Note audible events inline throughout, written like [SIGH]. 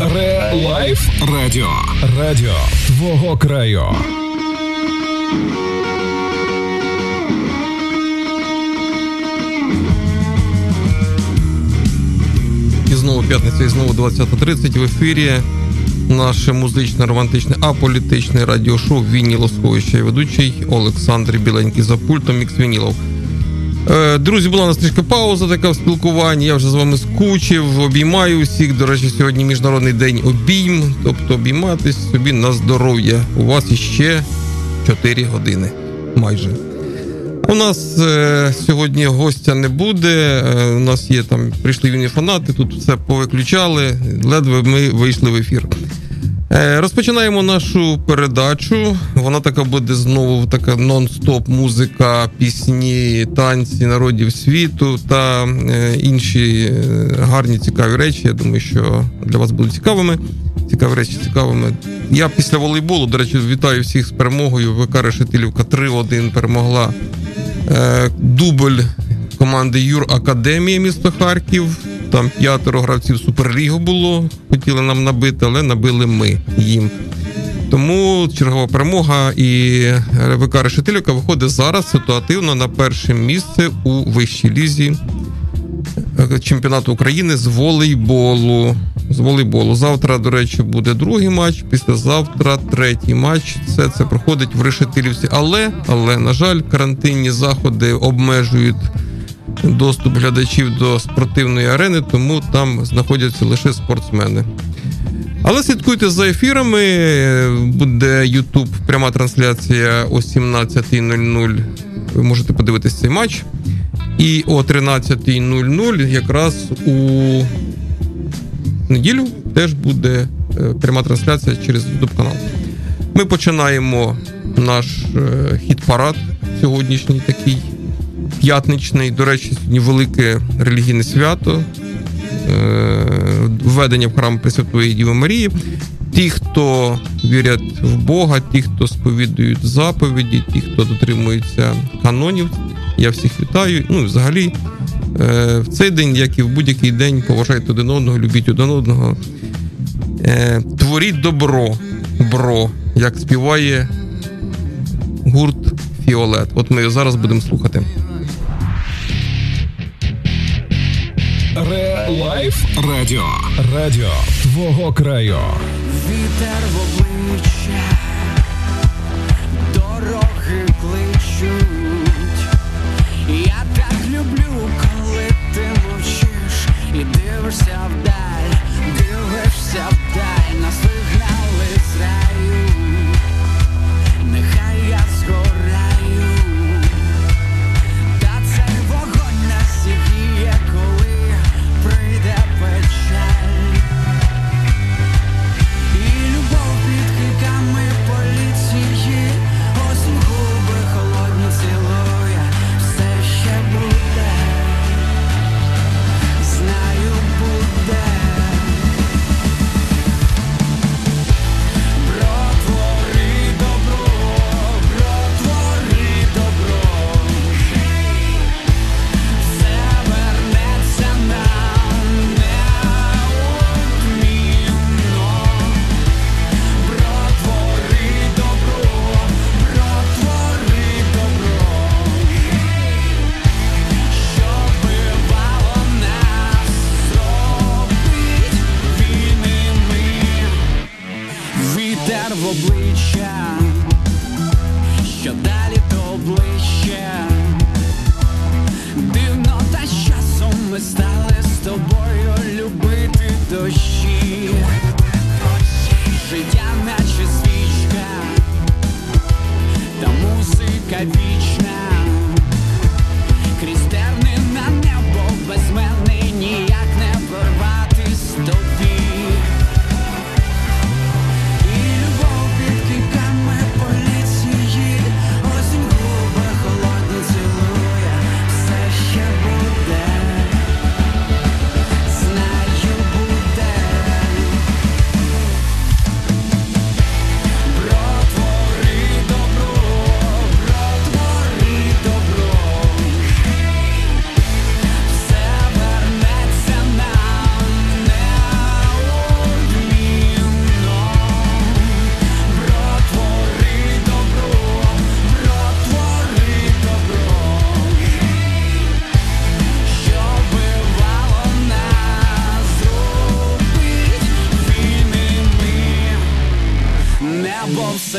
Relife Радіо. Радіо твого краю. І знову п'ятниця, і знову 20.30 в ефірі. Наше музичне, романтичне, аполітичне радіошоу Вінілосховище і ведучий Олександр Біленький за пультом Мікс Вінілов. Е, друзі, була у нас трішки пауза така в спілкуванні. Я вже з вами скучив, обіймаю всіх. До речі, сьогодні міжнародний день обіймів, тобто обійматись собі на здоров'я. У вас іще 4 години майже. У нас е, сьогодні гостя не буде. Е, у нас є там, прийшли юні фанати, тут все повиключали. Ледве ми вийшли в ефір. Е, розпочинаємо нашу передачу. Вона така буде знову така нон-стоп музика, пісні, танці народів світу та е, інші е, гарні цікаві речі. Я думаю, що для вас будуть цікавими. Цікаві речі цікавими. Я після волейболу, до речі, вітаю всіх з перемогою. ВК Решетилівка 3-1 перемогла дубль команди Юр Академія місто Харків. Там п'ятеро гравців Суперлігу було, хотіли нам набити, але набили ми їм. Тому чергова перемога і ВК Решетилівка виходить зараз ситуативно на перше місце у вищій лізі чемпіонату України з волейболу. З волейболу. Завтра, до речі, буде другий матч. Післязавтра третій матч. Все це проходить в Решетилівці. Але, але, на жаль, карантинні заходи обмежують доступ глядачів до спортивної арени, тому там знаходяться лише спортсмени. Але слідкуйте за ефірами. Буде YouTube пряма трансляція о 17.00. Ви можете подивитися цей матч. І о 13.00 якраз у неділю теж буде пряма трансляція через YouTube канал. Ми починаємо наш хіт-парад сьогоднішній такий п'ятничний. До речі, сьогодні велике релігійне свято, введення в храм Пресвятої Діви Марії. Ті, хто вірять в Бога, ті, хто сповідують заповіді, ті, хто дотримується канонів. Я всіх вітаю. Ну, взагалі, в цей день, як і в будь-який день, поважайте один одного, любіть один одного. Творіть добро, бро, як співає гурт Фіолет. От ми зараз будемо слухати. Life Радіо. Радіо твого краю. Вітер в обличчя, дороги кличуть. Я так люблю, коли ти мовчиш і дивишся вдаль, дивишся вдаль,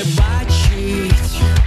Радіо.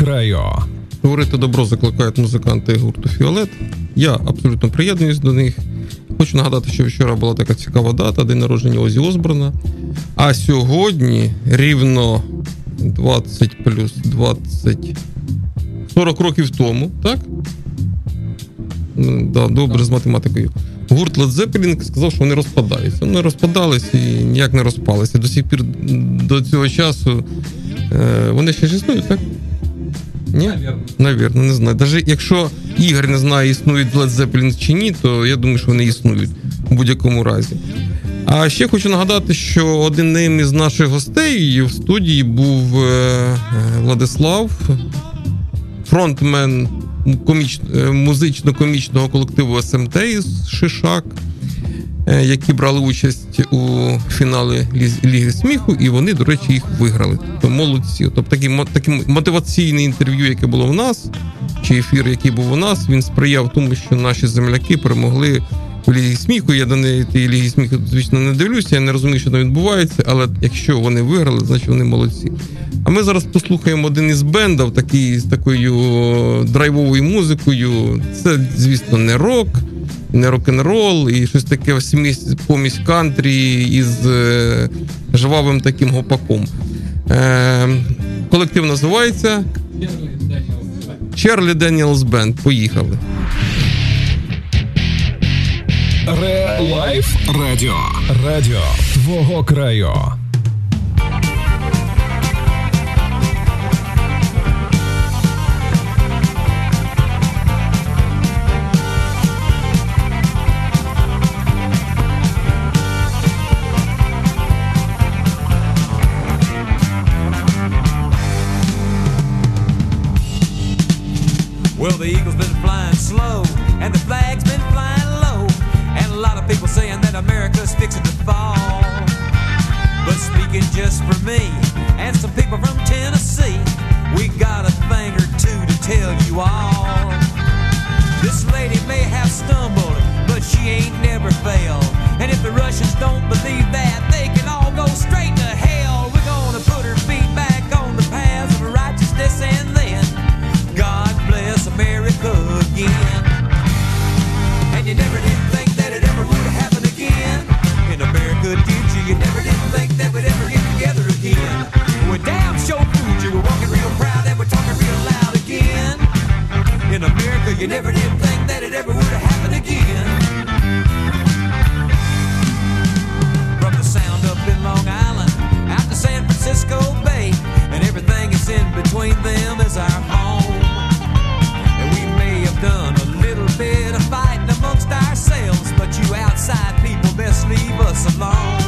Краю. Говорити добро закликають музиканти гурту Фіолет. Я абсолютно приєднуюсь до них. Хочу нагадати, що вчора була така цікава дата, день народження Озі Осборна. А сьогодні рівно 20 плюс 20 40 років тому, так? Да, Добре, з математикою. Гурт Led Zeppelin сказав, що вони розпадаються. Вони розпадалися і ніяк не розпалися. До сих пір до цього часу Е, вони ще ж існують, так? Ні? Навірно, не знаю. Навіть якщо Ігор не знає, існують Led Zeppelin чи ні, то я думаю, що вони існують в будь-якому разі. А ще хочу нагадати, що одним із наших гостей в студії був е, е, Владислав, фронтмен коміч... музично-комічного колективу СМТ із Шишак. Е, які брали участь у фіналі Ліги сміху, і вони, до речі, їх виграли. Тобто молодці. Тобто такі такі мотиваційне інтерв'ю, яке було в нас, чи ефір, який був у нас, він сприяв тому, що наші земляки перемогли у Лігі сміху. Я до неї Ліги сміху, звісно, не дивлюся, я не розумію, що там відбувається, але якщо вони виграли, значить вони молодці. А ми зараз послухаємо один із бендів, такий з такою драйвовою музикою. Це, звісно, не рок не рок-н-рол і щось таке помісь кантрі із е, жвавим таким гопаком. Е, Колектив називається Charlie Daniels Band. Поїхали. Relife радіо. Радіо твого краю. Well, the eagle's been flying slow, and the flag's been flying low, and a lot of people saying that America's fixing to fall. But speaking just for me and some people from Tennessee, we got a thing or two to tell you all. This lady may have stumbled, but she ain't never failed. And if the Russians don't believe that, they can all go straight to hell. America again. And you never did think that it ever would happen again. In America, did you? You never did think that we'd ever get together again. We're damn sure food you. We're walking real proud and we're talking real loud again. In America, you never did think that it ever would happen again. From the sound up in Long Island out to San Francisco Bay, and everything is in between them is our home you outside people best leave us alone.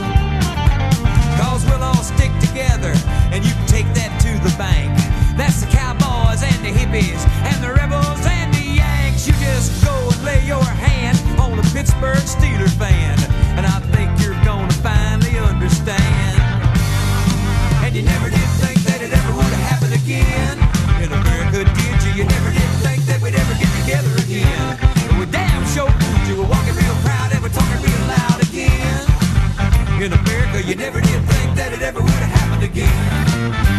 Cause we'll all stick together, and you can take that to the bank. That's the cowboys and the hippies, and the rebels and the Yanks. You just go and lay your hand on a Pittsburgh Steelers fan, In America, you never did think that it ever would have happened again.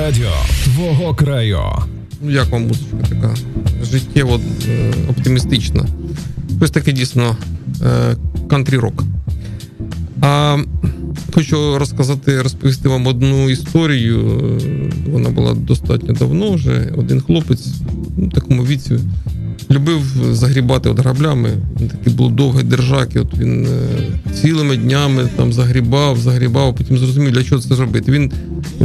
Радіо твого краю. Ну, як вам музичка така життєво е, оптимістична? Ось таке дійсно е, кантрі-рок. А хочу розказати, розповісти вам одну історію. Вона була достатньо давно вже. Один хлопець ну, в такому віці любив загрібати от граблями. Він такий був довгий держак, і от він е, цілими днями там загрібав, загрібав, потім зрозумів, для чого це робити. Він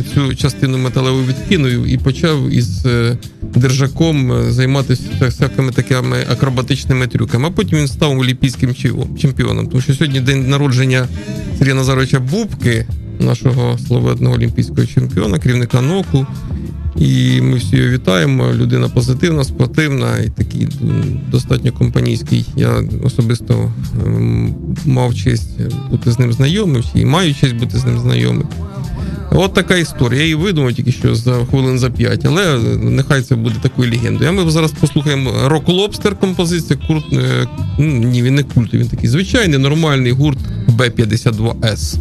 цю частину металеву відкинув і почав із е, держаком е, займатися всякими такими акробатичними трюками. А потім він став олімпійським чемпіо- чемпіоном. Тому що сьогодні день народження Сергія Назаровича Бубки, нашого славетного олімпійського чемпіона, керівника НОКу. І ми всі його вітаємо. Людина позитивна, спортивна і такий достатньо компанійський. Я особисто мав честь бути з ним знайомим, і маю честь бути з ним знайомим. От така історія. Я її видумав тільки що за хвилин за п'ять, але нехай це буде такою легендою. А ми зараз послухаємо Rock Lobster композиція. Культ, е, ну, ні, він не культовий, він такий звичайний, нормальний гурт B-52s.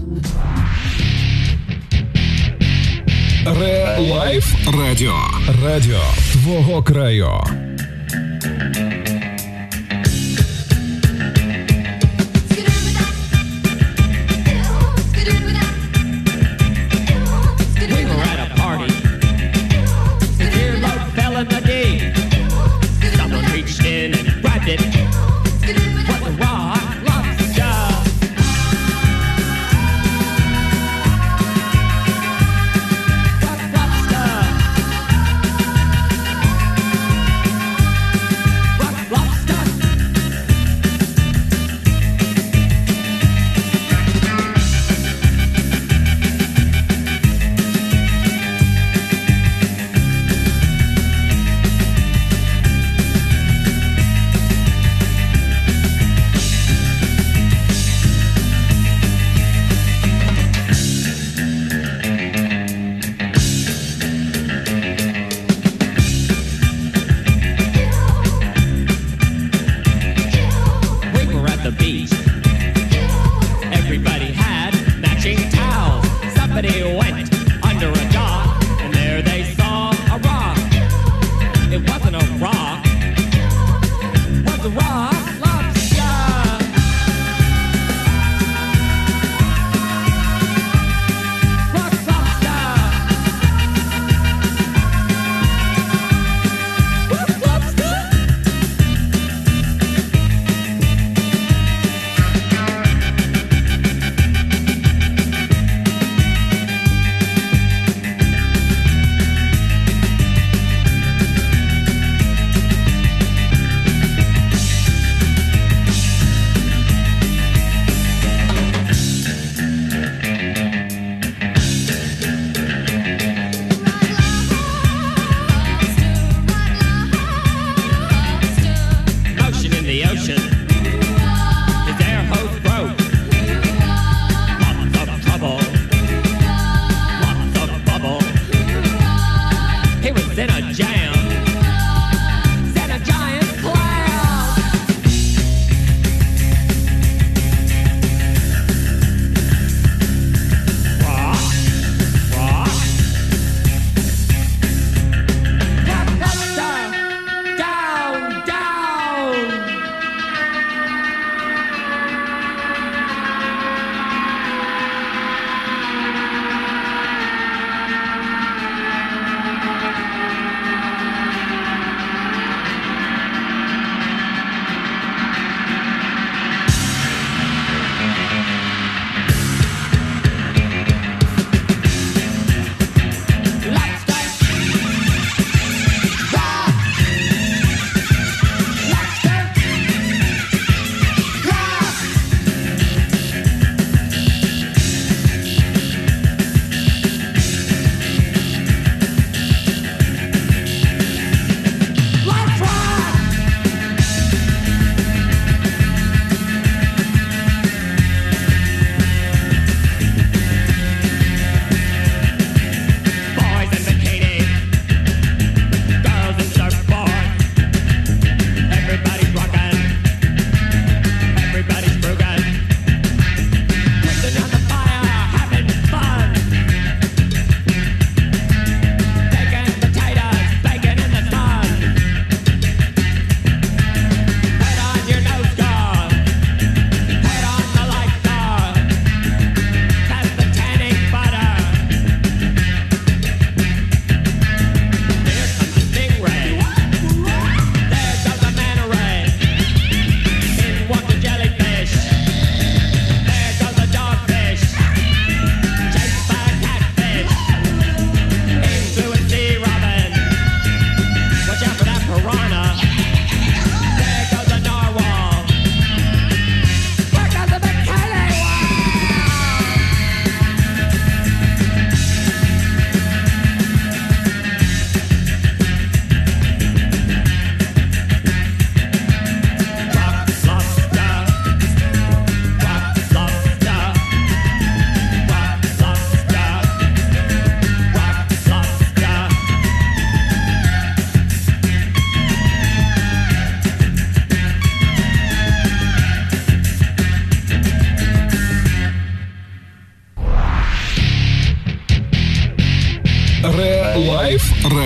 Relife Радіо. Радіо твого краю.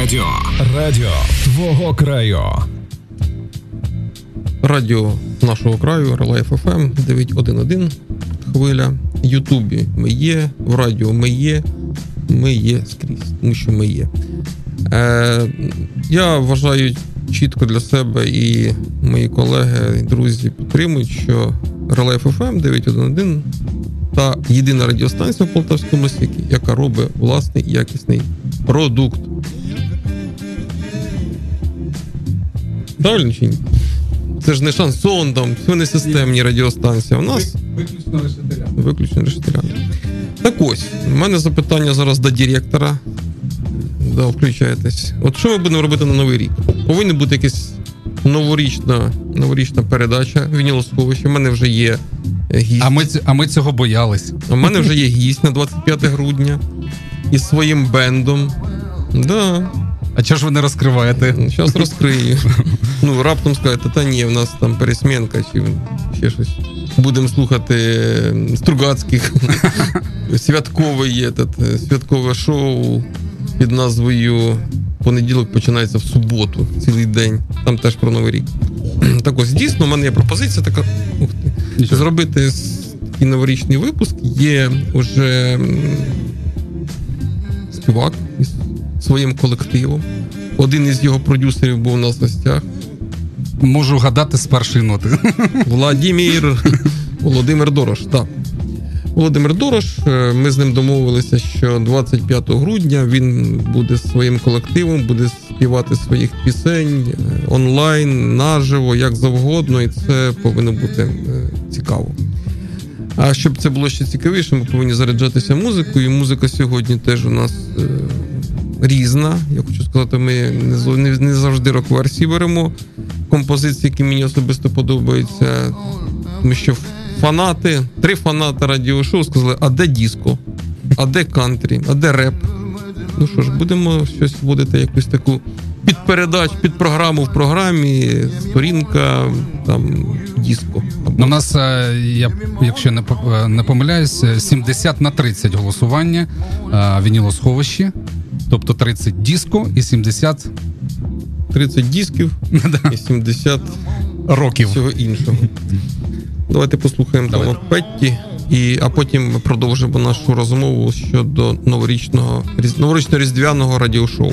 Радіо. Радіо твого краю. Радіо нашого краю, Relife FM 911 хвиля. В Ютубі ми є, в радіо ми є, ми є скрізь, тому що ми є. Е, Я вважаю чітко для себе і мої колеги і друзі підтримують, що Relife FM 911 це єдина радіостанція в Полтавському місті, яка робить власний якісний продукт. Правильно чи ні? Це ж не шансон, там, це не системні радіостанції. У нас Виключно решетаряни. Так ось, у мене запитання зараз до директора. Да, включаєтесь. От що ми будемо робити на Новий рік? Повинна бути якась новорічна, новорічна передача Вінілосховище. У мене вже є гість. А ми, а ми цього боялись. У мене вже є гість на 25 грудня із своїм бендом. Да, А чого ж ви не розкриваєте? зараз розкрию. Ну, раптом скажете, та ні, в нас там пересмінка чи ще щось. Будемо слухати Стругацьких. Святкове є святкове шоу під назвою Понеділок починається в суботу, цілий день. Там теж про Новий рік. Так ось, дійсно, у мене є пропозиція така. Ух ти. Зробити такий новорічний випуск. Є вже співак своїм колективом. Один із його продюсерів був у нас в гостях. Можу гадати з першої ноти. [LAUGHS] Владимир Володимир Дорош. Так. Володимир Дорош. е, Ми з ним домовилися, що 25 грудня він буде з своїм колективом, буде співати своїх пісень е, онлайн, наживо, як завгодно, і це повинно бути е, цікаво. А щоб це було ще цікавіше, ми повинні заряджатися музикою. І музика сьогодні теж у нас різна. Я хочу сказати, ми не, не, завжди рок-версії беремо композиції, які мені особисто подобаються. Тому що фанати, три фанати радіошоу сказали, а де диско, а де кантрі, а де реп. Ну що ж, будемо щось вводити, якусь таку підпередач, під програму в програмі, сторінка там диско. У нас, е, я, якщо не, е, не помиляюсь, е, 70 на 30 голосування е, вінілосховищі. Тобто 30 диско і 70 30 дисків [LAUGHS] і 70 років. всього іншого. Давайте послухаємо Давайте. Тома Петті, і, а потім ми продовжимо нашу розмову щодо новорічного різ- новорічно-різдвяного радіошоу.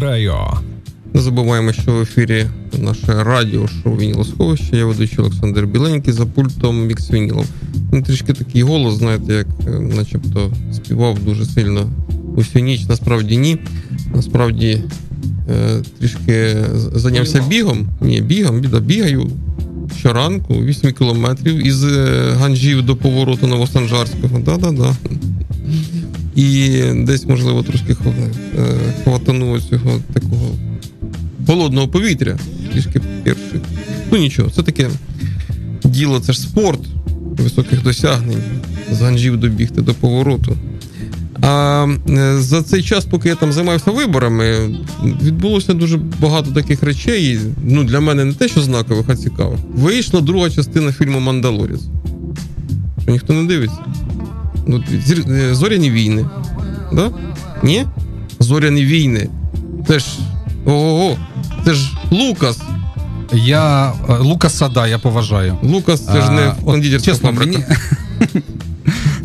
Краю. Не забуваємо, що в ефірі наше радіо шоу Вінілосховище. Я ведучий Олександр Біленький за пультом Мікс Вінілов. Він трішки такий голос, знаєте, як е, начебто співав дуже сильно усю ніч. Насправді ні. Насправді е, трішки зайнявся бігом. Ні, бігом, біда, бігаю щоранку 8 кілометрів із е, Ганжів до повороту Новосанжарського. Да-да-да. І десь, можливо, трошки е, хватануло цього такого холодного повітря, трішки перший. Ну нічого, це таке діло, це ж спорт високих досягнень, з ганжів добігти до повороту. А е, за цей час, поки я там займався виборами, відбулося дуже багато таких речей. Ну, для мене не те, що знакових, а цікавих. Вийшла друга частина фільму Мандалоріс. Що ніхто не дивиться. Ну, е, зоряні війни. Да? Ні? Зоряні війни. Це ж. Ого, це ж Лукас. Я е, Лукаса, да, я поважаю. Лукас це ж не кондитерська чесно, фабрика. [LAUGHS]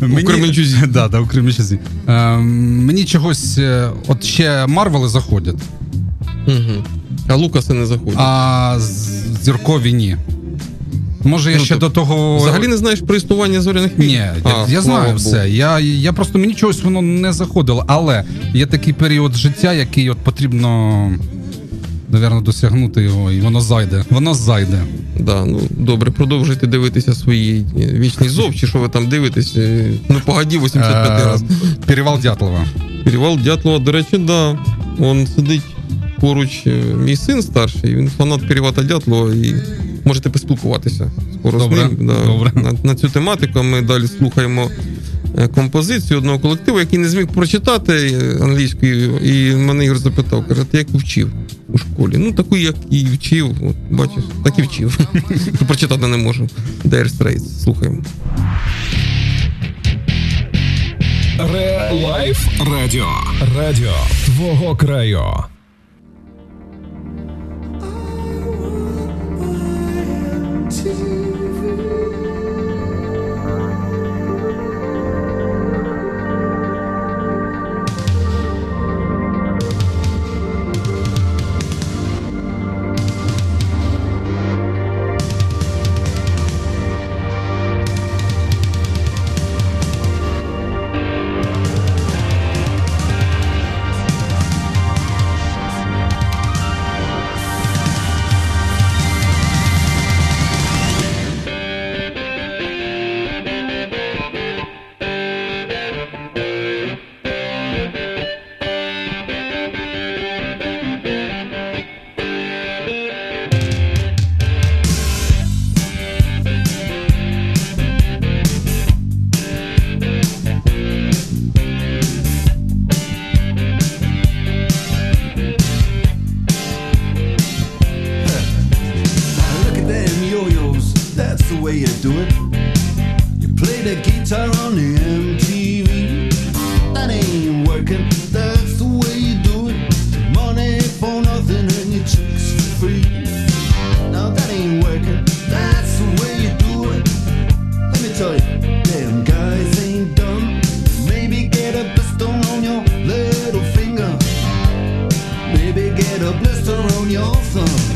Мені... У Кременчузі. [LAUGHS] Да, да, у Кременчузі. Е, мені чогось, е, от ще Марвели заходять, Угу. А Лукаси не заходять. а зіркові ні. Може, я Ну, ще то до того. Взагалі не знаєш про існування зоряних війн? Ні, я, А, я слава знаю Богу. все. Я, я просто мені чогось воно не заходило. Але є такий період життя, який от потрібно, напевно, досягнути його, і воно зайде. Воно зайде. Да, ну добре, продовжуйте дивитися свої вічний зов, чи що ви там дивитесь. е, Ну, погоді 85 Е, раз. Перевал Дятлова. Перевал Дятлова, до речі, да. Он сидить поруч е, мій син старший, він фанат Перевата Дятлова і можете поспілкуватися скоро Добре, з ним. Да, добре. На, на цю тематику ми далі слухаємо е, композицію одного колективу, який не зміг прочитати англійською, і мене Ігор запитав, каже, ти як вчив у школі? Ну, таку, як і вчив, от, бачиш, так і вчив. [LAUGHS] Прочитати не можу. Dire Straits, слухаємо. Ре Лайф Радіо. Радіо твого краю. Your thumb.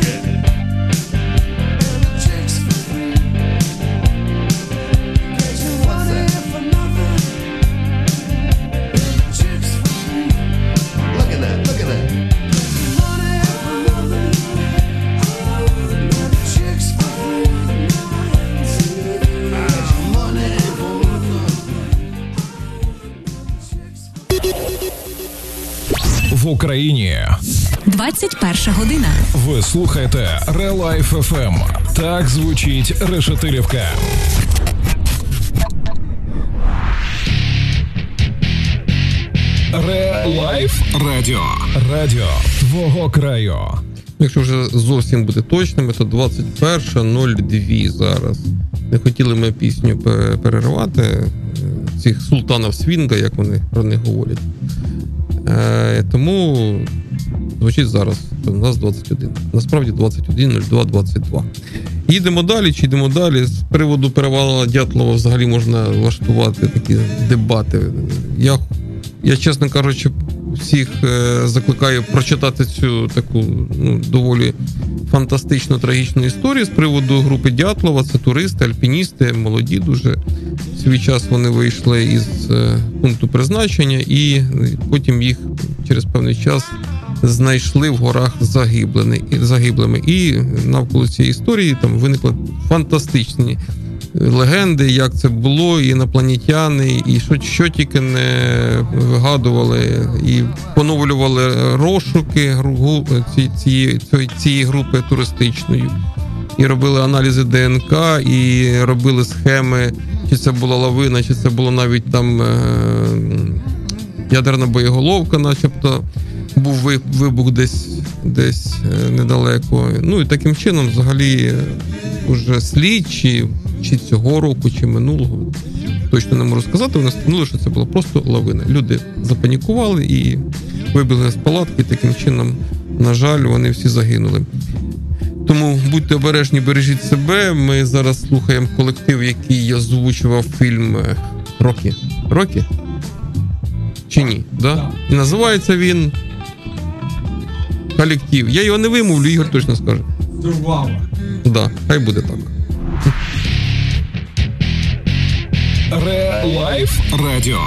Україні 21 година. ви слухаєте Релайф FM. Так звучить Решетилівка. Релайф Радіо. Радіо твого краю. Якщо вже зовсім бути точними, то 21.02 зараз. Не хотіли ми пісню пе- переривати е, цих султанів свінга, як вони про них говорять. Е, тому звучить зараз. У нас 21. Насправді 21, 02, 22. Їдемо далі чи йдемо далі. З приводу перевала Дятлова взагалі можна влаштувати такі дебати. Я я, чесно кажучи, всіх е, закликаю прочитати цю таку ну, доволі фантастичну трагічну історію з приводу групи Дятлова. Це туристи, альпіністи, молоді дуже. В свій час вони вийшли із е, пункту призначення, і потім їх через певний час знайшли в горах загиблими. і навколо цієї історії там виникли фантастичні легенди, як це було, і інопланетяни, і що, що тільки не вигадували, і поновлювали розшуки ці- цієї, цієї, цієї групи туристичної. І робили аналізи ДНК, і робили схеми, чи це була лавина, чи це було навіть там е, ядерна боєголовка, начебто був вибух десь, десь е, недалеко. Ну і таким чином, взагалі, е, уже слідчі, чи цього року, чи минулого, точно не можу сказати, вони встановили, що це була просто лавина. Люди запанікували і вибігли з палатки, таким чином, на жаль, вони всі загинули. Тому будьте обережні, бережіть себе. Ми зараз слухаємо колектив, який я озвучував фільм е, Рокі. Рокі? Чи ні? Да? І називається він Колектив. Я його не вимовлю, Ігор точно скаже. Да, хай буде так. Релайф Радіо.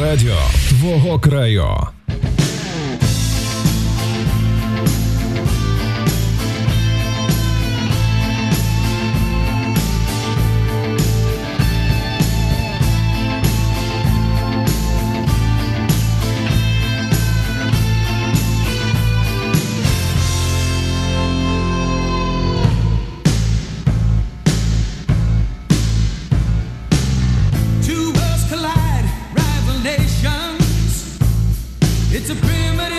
Радіо твого краю. It's a primitive.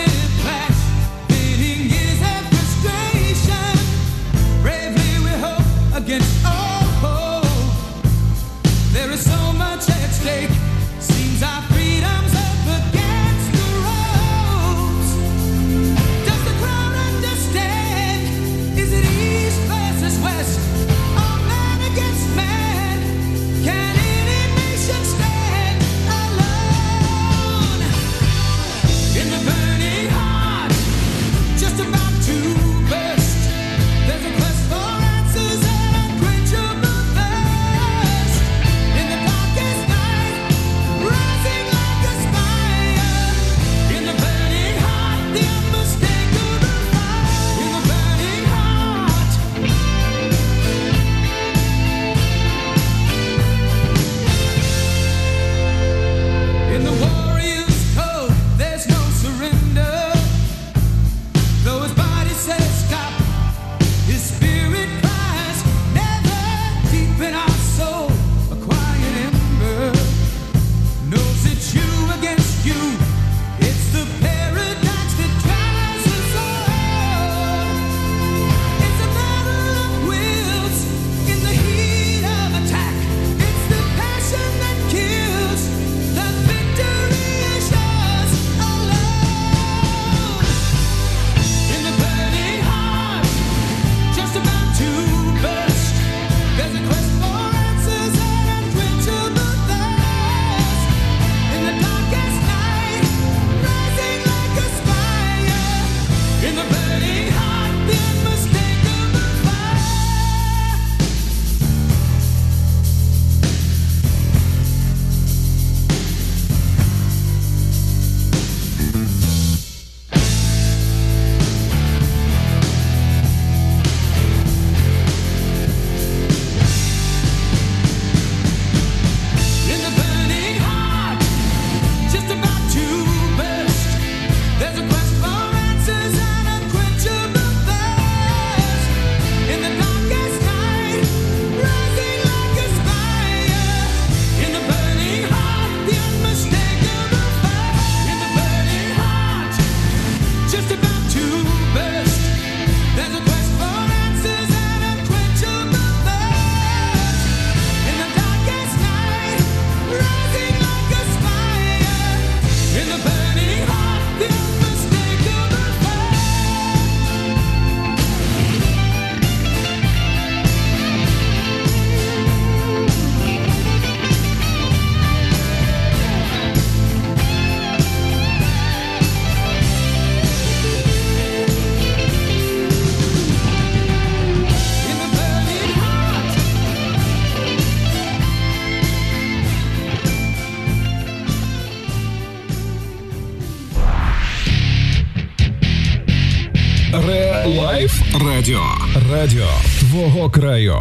Твого краю.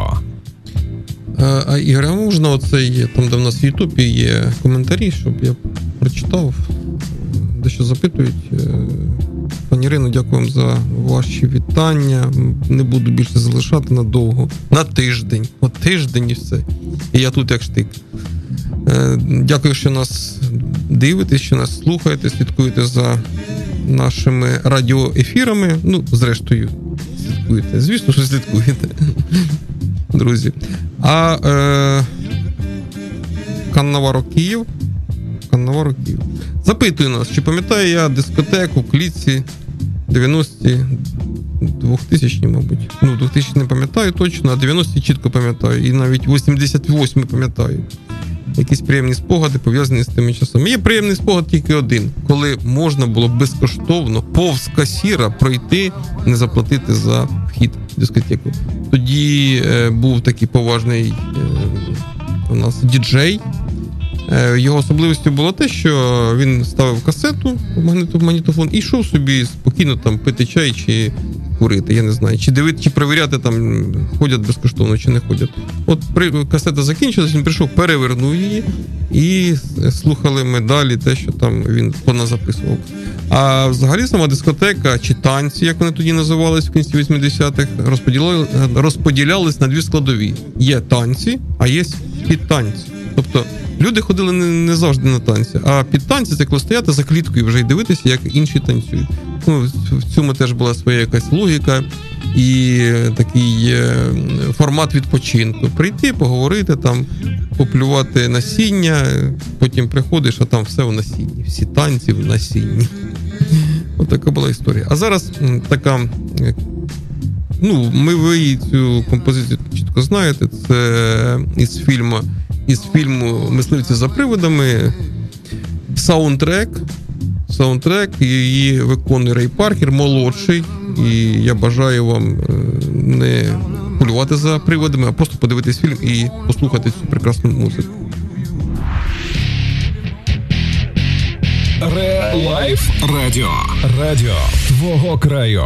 А, а Ігор, а можна оцей, там, де в нас в Ютубі є коментарі, щоб я прочитав, дещо запитують. Е, Пані Ірино, дякую вам за ваші вітання. Не буду більше залишати надовго. На тиждень. От тиждень і все. І я тут як штик. Е, Дякую, що нас дивитесь, що нас слухаєте, слідкуєте за нашими радіоефірами. Ну, зрештою, слідкуєте. Звісно, що слідкуєте. Друзі. А е, Каннаваро Київ. Каннаваро Київ. Запитує нас, чи пам'ятаю я дискотеку в клітці 90-ті, 2000 мабуть. Ну, 2000 не пам'ятаю точно, а 90-ті чітко пам'ятаю. І навіть 88 пам'ятаю. Якісь приємні спогади пов'язані з тими часами. Є приємний спогад тільки один, коли можна було безкоштовно повз касіра пройти, не заплатити за вхід дискотеку. Тоді е, був такий поважний е, у нас діджей. Е, Його особливістю було те, що він ставив касету в магнітофон і йшов собі спокійно там пити чай чи курити. Я не знаю, чи дивити, чи перевіряти там, ходять безкоштовно чи не ходять. От при касета закінчилась, він прийшов, перевернув її, і слухали ми далі те, що там він поназаписував. А взагалі сама дискотека чи танці, як вони тоді називались в кінці 80-х, розподіляли, розподілялись на дві складові: є танці, а є підтанці. Тобто люди ходили не, не завжди на танці, а під танці це коли стояти за кліткою вже і дивитися, як інші танцюють. Ну, в- цьому теж була своя якась логіка і такий е, формат відпочинку. Прийти, поговорити там, поплювати насіння, потім приходиш, а там все в насінні. Всі танці в насінні. [LAUGHS] От така була історія. А зараз така. Ну, ми ви цю композицію чітко знаєте. Це із фільму, із фільму Мисливці за приводами. Саундтрек. Саундтрек її виконує Рей Паркер, молодший. І я бажаю вам е, не полювати за приводами, а просто подивитись фільм і послухати цю прекрасну музику. Ре Лайф Радіо. Радіо твого краю.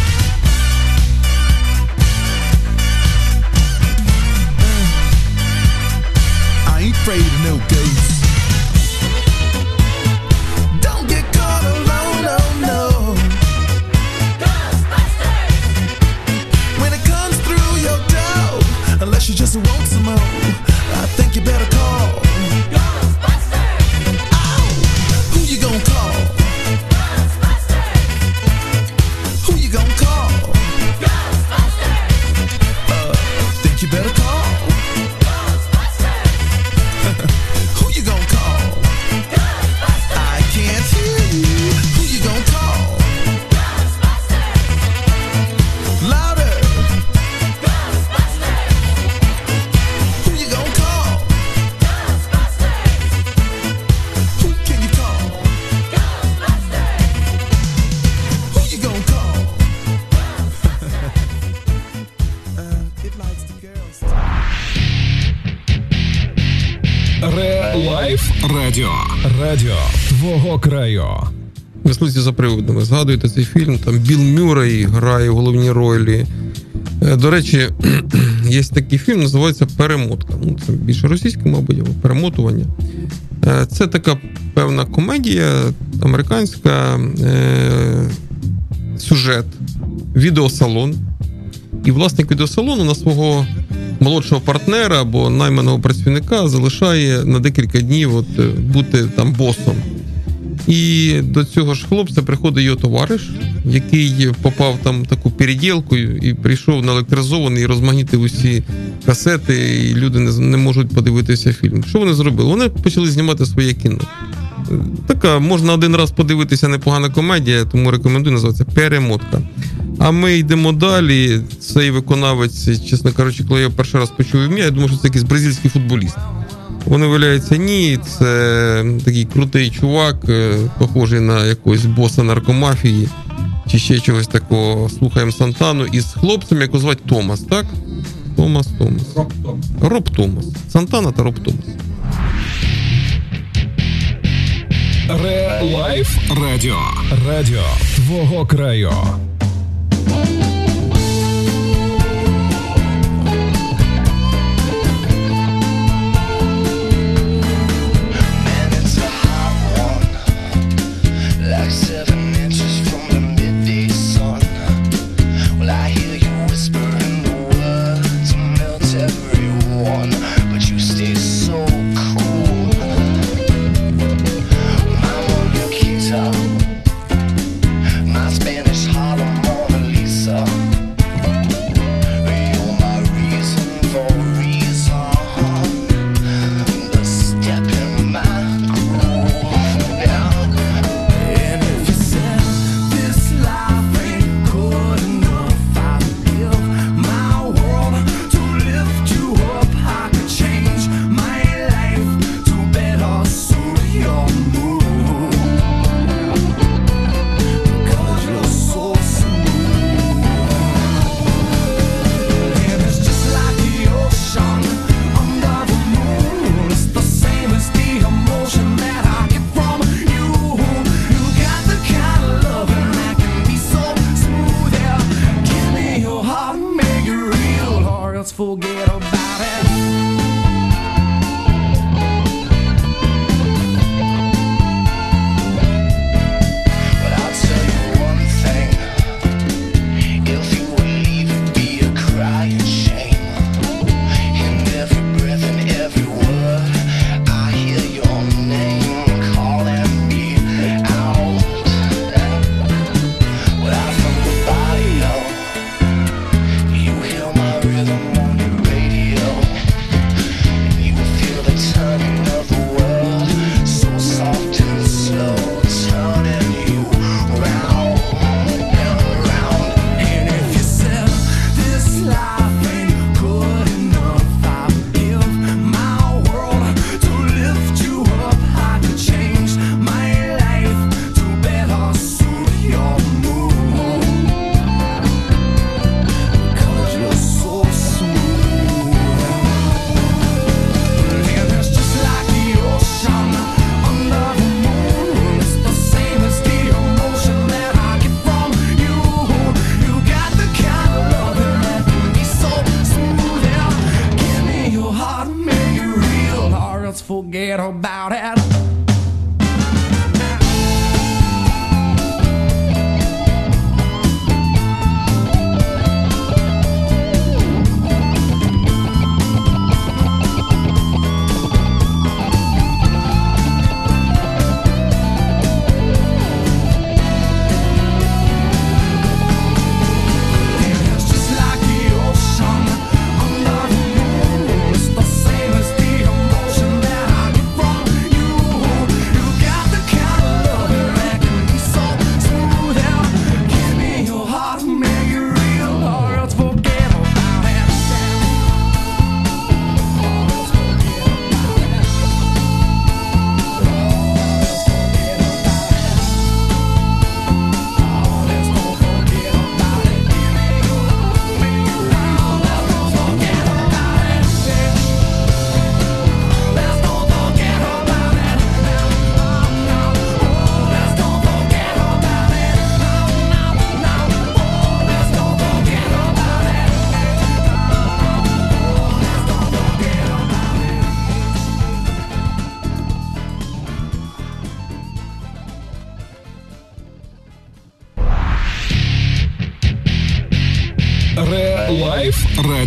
Мисливці за приводами. Згадуєте цей фільм, там Білл Мюррей грає в головній ролі. Е, До речі, [CLEARS THROAT] є такий фільм, називається Перемотка. Ну, це більше російське, мабуть, перемотування. Е, Це така певна комедія американська, е, сюжет, відеосалон. І власник відеосалону на свого молодшого партнера або найманого працівника залишає на декілька днів от, бути там босом. І до цього ж хлопця приходить його товариш, який попав там таку переділку і прийшов наелектризований і розмагнітив усі касети, і люди не, не можуть подивитися фільм. Що вони зробили? Вони почали знімати своє кіно. Така можна один раз подивитися непогана комедія, тому рекомендую називається Перемотка. А ми йдемо далі. Цей виконавець, чесно кажучи, коли я перший раз почув ім'я, я думав, що це якийсь бразильський футболіст. Вони виявляється, ні, це такий крутий чувак, е, похожий на якогось боса наркомафії, чи ще чогось такого. Слухаємо Сантану із хлопцем, якого звати Томас, так? Томас Томас. Роб Томас. Роб Томас. Сантана та Роб Томас. Ре-лайф радіо. Радіо твого краю.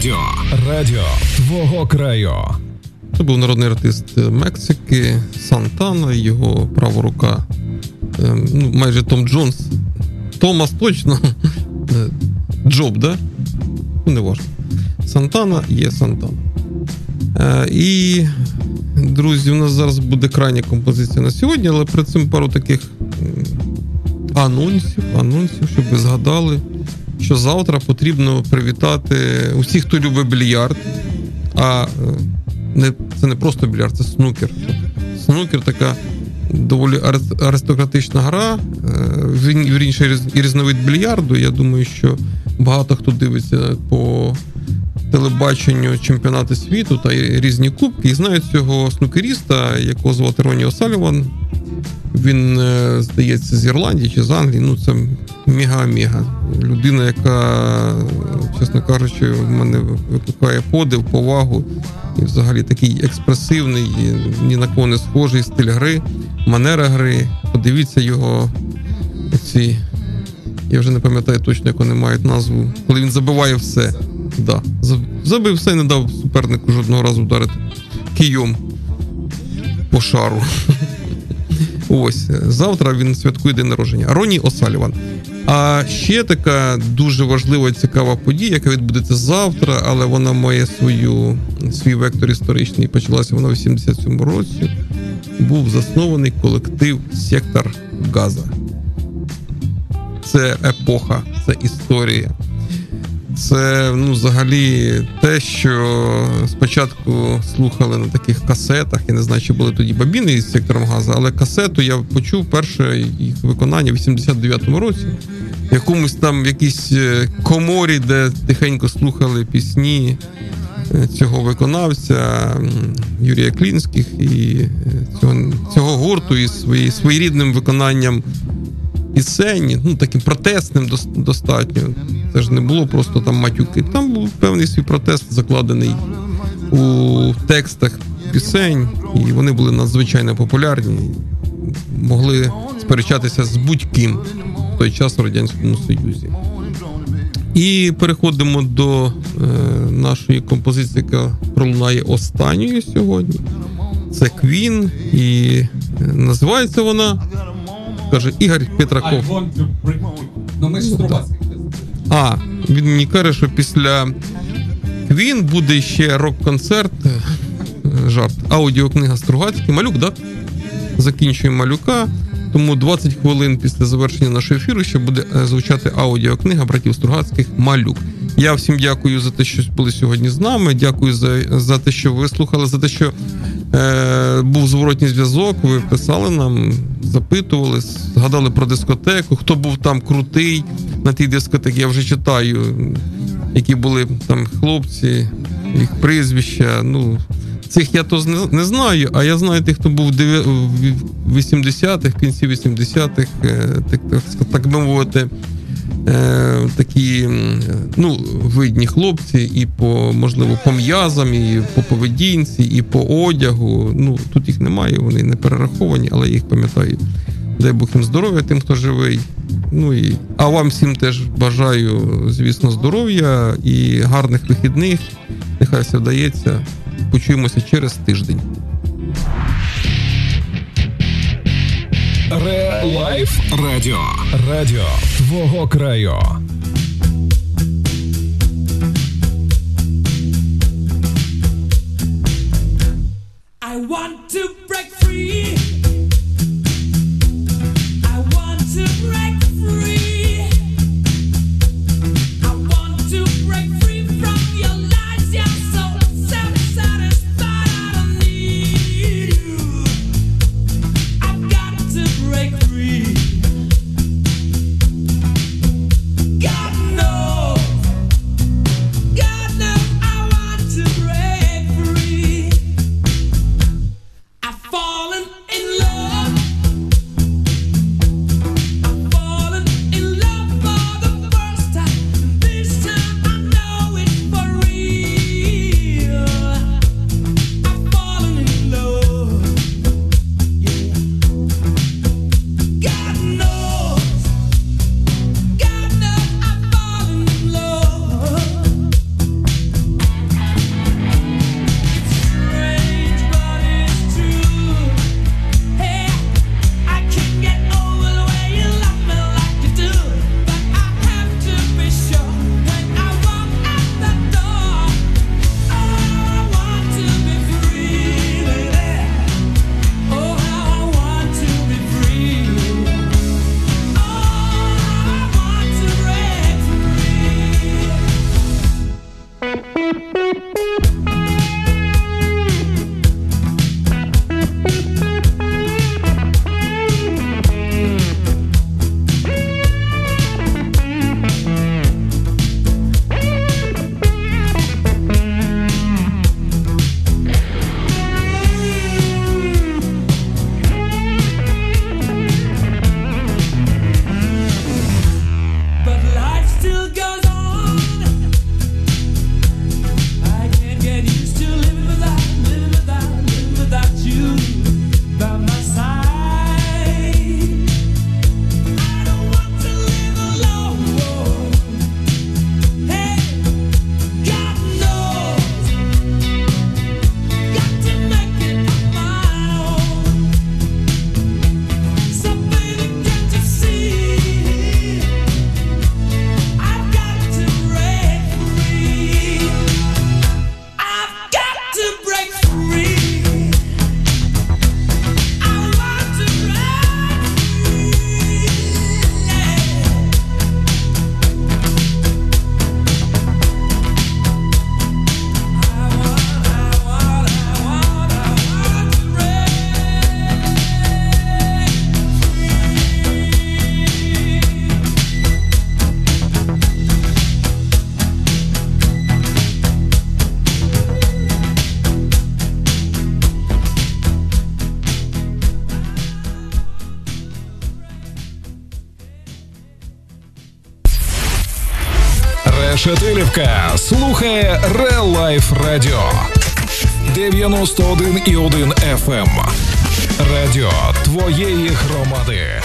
Радіо. Радіо твого краю. Це був народний артист Мексики Сантана, його права рука. ем, Ну, майже Том Джонс. Томас точно. [LAUGHS] Е, Джоб, да? Ну, не важно. Сантана є Сантана. Е, і, друзі, у нас зараз буде крайня композиція на сьогодні, але перед цим пару таких анонсів, анонсів, щоб ви згадали, що завтра потрібно привітати усіх, хто любить більярд. А е, не, це не просто більярд, це снукер. Снукер така доволі аристократична гра, е, він- вірніше різновид більярду. Я думаю, що багато хто дивиться по телебаченню чемпіонати світу та різні кубки, і знають цього снукеріста, якого звати Роні О'Саліван. Він, е, здається, з Ірландії чи з Англії. Ну, це мега-мега. Людина, яка, чесно кажучи, в мене викликає подив, повагу. І взагалі такий експресивний, ні на кого не схожий стиль гри, манера гри. Подивіться його ці. Я вже не пам'ятаю точно, як вони мають назву. Коли він забиває все. Да. Забив все і не дав супернику жодного разу вдарити кийом по шару. [LAUGHS] Ось завтра він святкує день народження. Роні О'Саліван. А ще така дуже важлива і цікава подія, яка відбудеться завтра, але вона має свою свій вектор історичний. Почалася вона в 87-му році. Був заснований колектив Сектор Газа. Це епоха, це історія. Це ну, взагалі те, що спочатку слухали на таких касетах. Я не знаю, чи були тоді бабіни із сектором газу, але касету я почув перше їх виконання в 89-му році. В якомусь там в якійсь е, коморі, де тихенько слухали пісні е, цього виконавця Юрія Клінських і е, цього, цього гурту із свої, своєрідним виконанням пісень, ну таким протестним достатньо. Це ж не було просто там матюки. Там був певний свій протест закладений у текстах пісень, і вони були надзвичайно популярні. Могли сперечатися з будь-ким в той час в Радянському Союзі. І переходимо до е, нашої композиції, яка пролунає останньою сьогодні. Це Квін, і е, називається вона, каже Ігор Петраков. Ну, ми ж Стругацький. А, він мені каже, що після Квін буде ще рок-концерт. е, Жарт. Аудіокнига Стругацький. Малюк, так? Закінчуємо малюка. Тому 20 хвилин після завершення нашого ефіру ще буде е, звучати аудіокнига братів Стругацьких Малюк. Я всім дякую за те, що були сьогодні з нами. Дякую за, за те, що ви слухали, за те, що е, був зворотній зв'язок. Ви писали нам, запитували, згадали про дискотеку. Хто був там крутий на тій дискотеці? Я вже читаю, які були там хлопці, їх прізвища. Ну, Цих я то не, знаю, а я знаю тих, хто був в дев'я- в 80-х, в кінці 80-х, е, так, так би мовити, е, такі ну, видні хлопці, і по, можливо, по м'язам, і по поведінці, і по одягу. Ну, тут їх немає, вони не перераховані, але я їх пам'ятаю. Дай Бог їм здоров'я тим, хто живий. Ну і а вам всім теж бажаю, звісно, здоров'я і гарних вихідних. Нехай все вдається. Почуємося через тиждень. Ре-лайф радіо. Радіо твого краю. I want to break free. Решетилівка слухає Real Life Radio 91,1 FM. Радіо твоєї громади.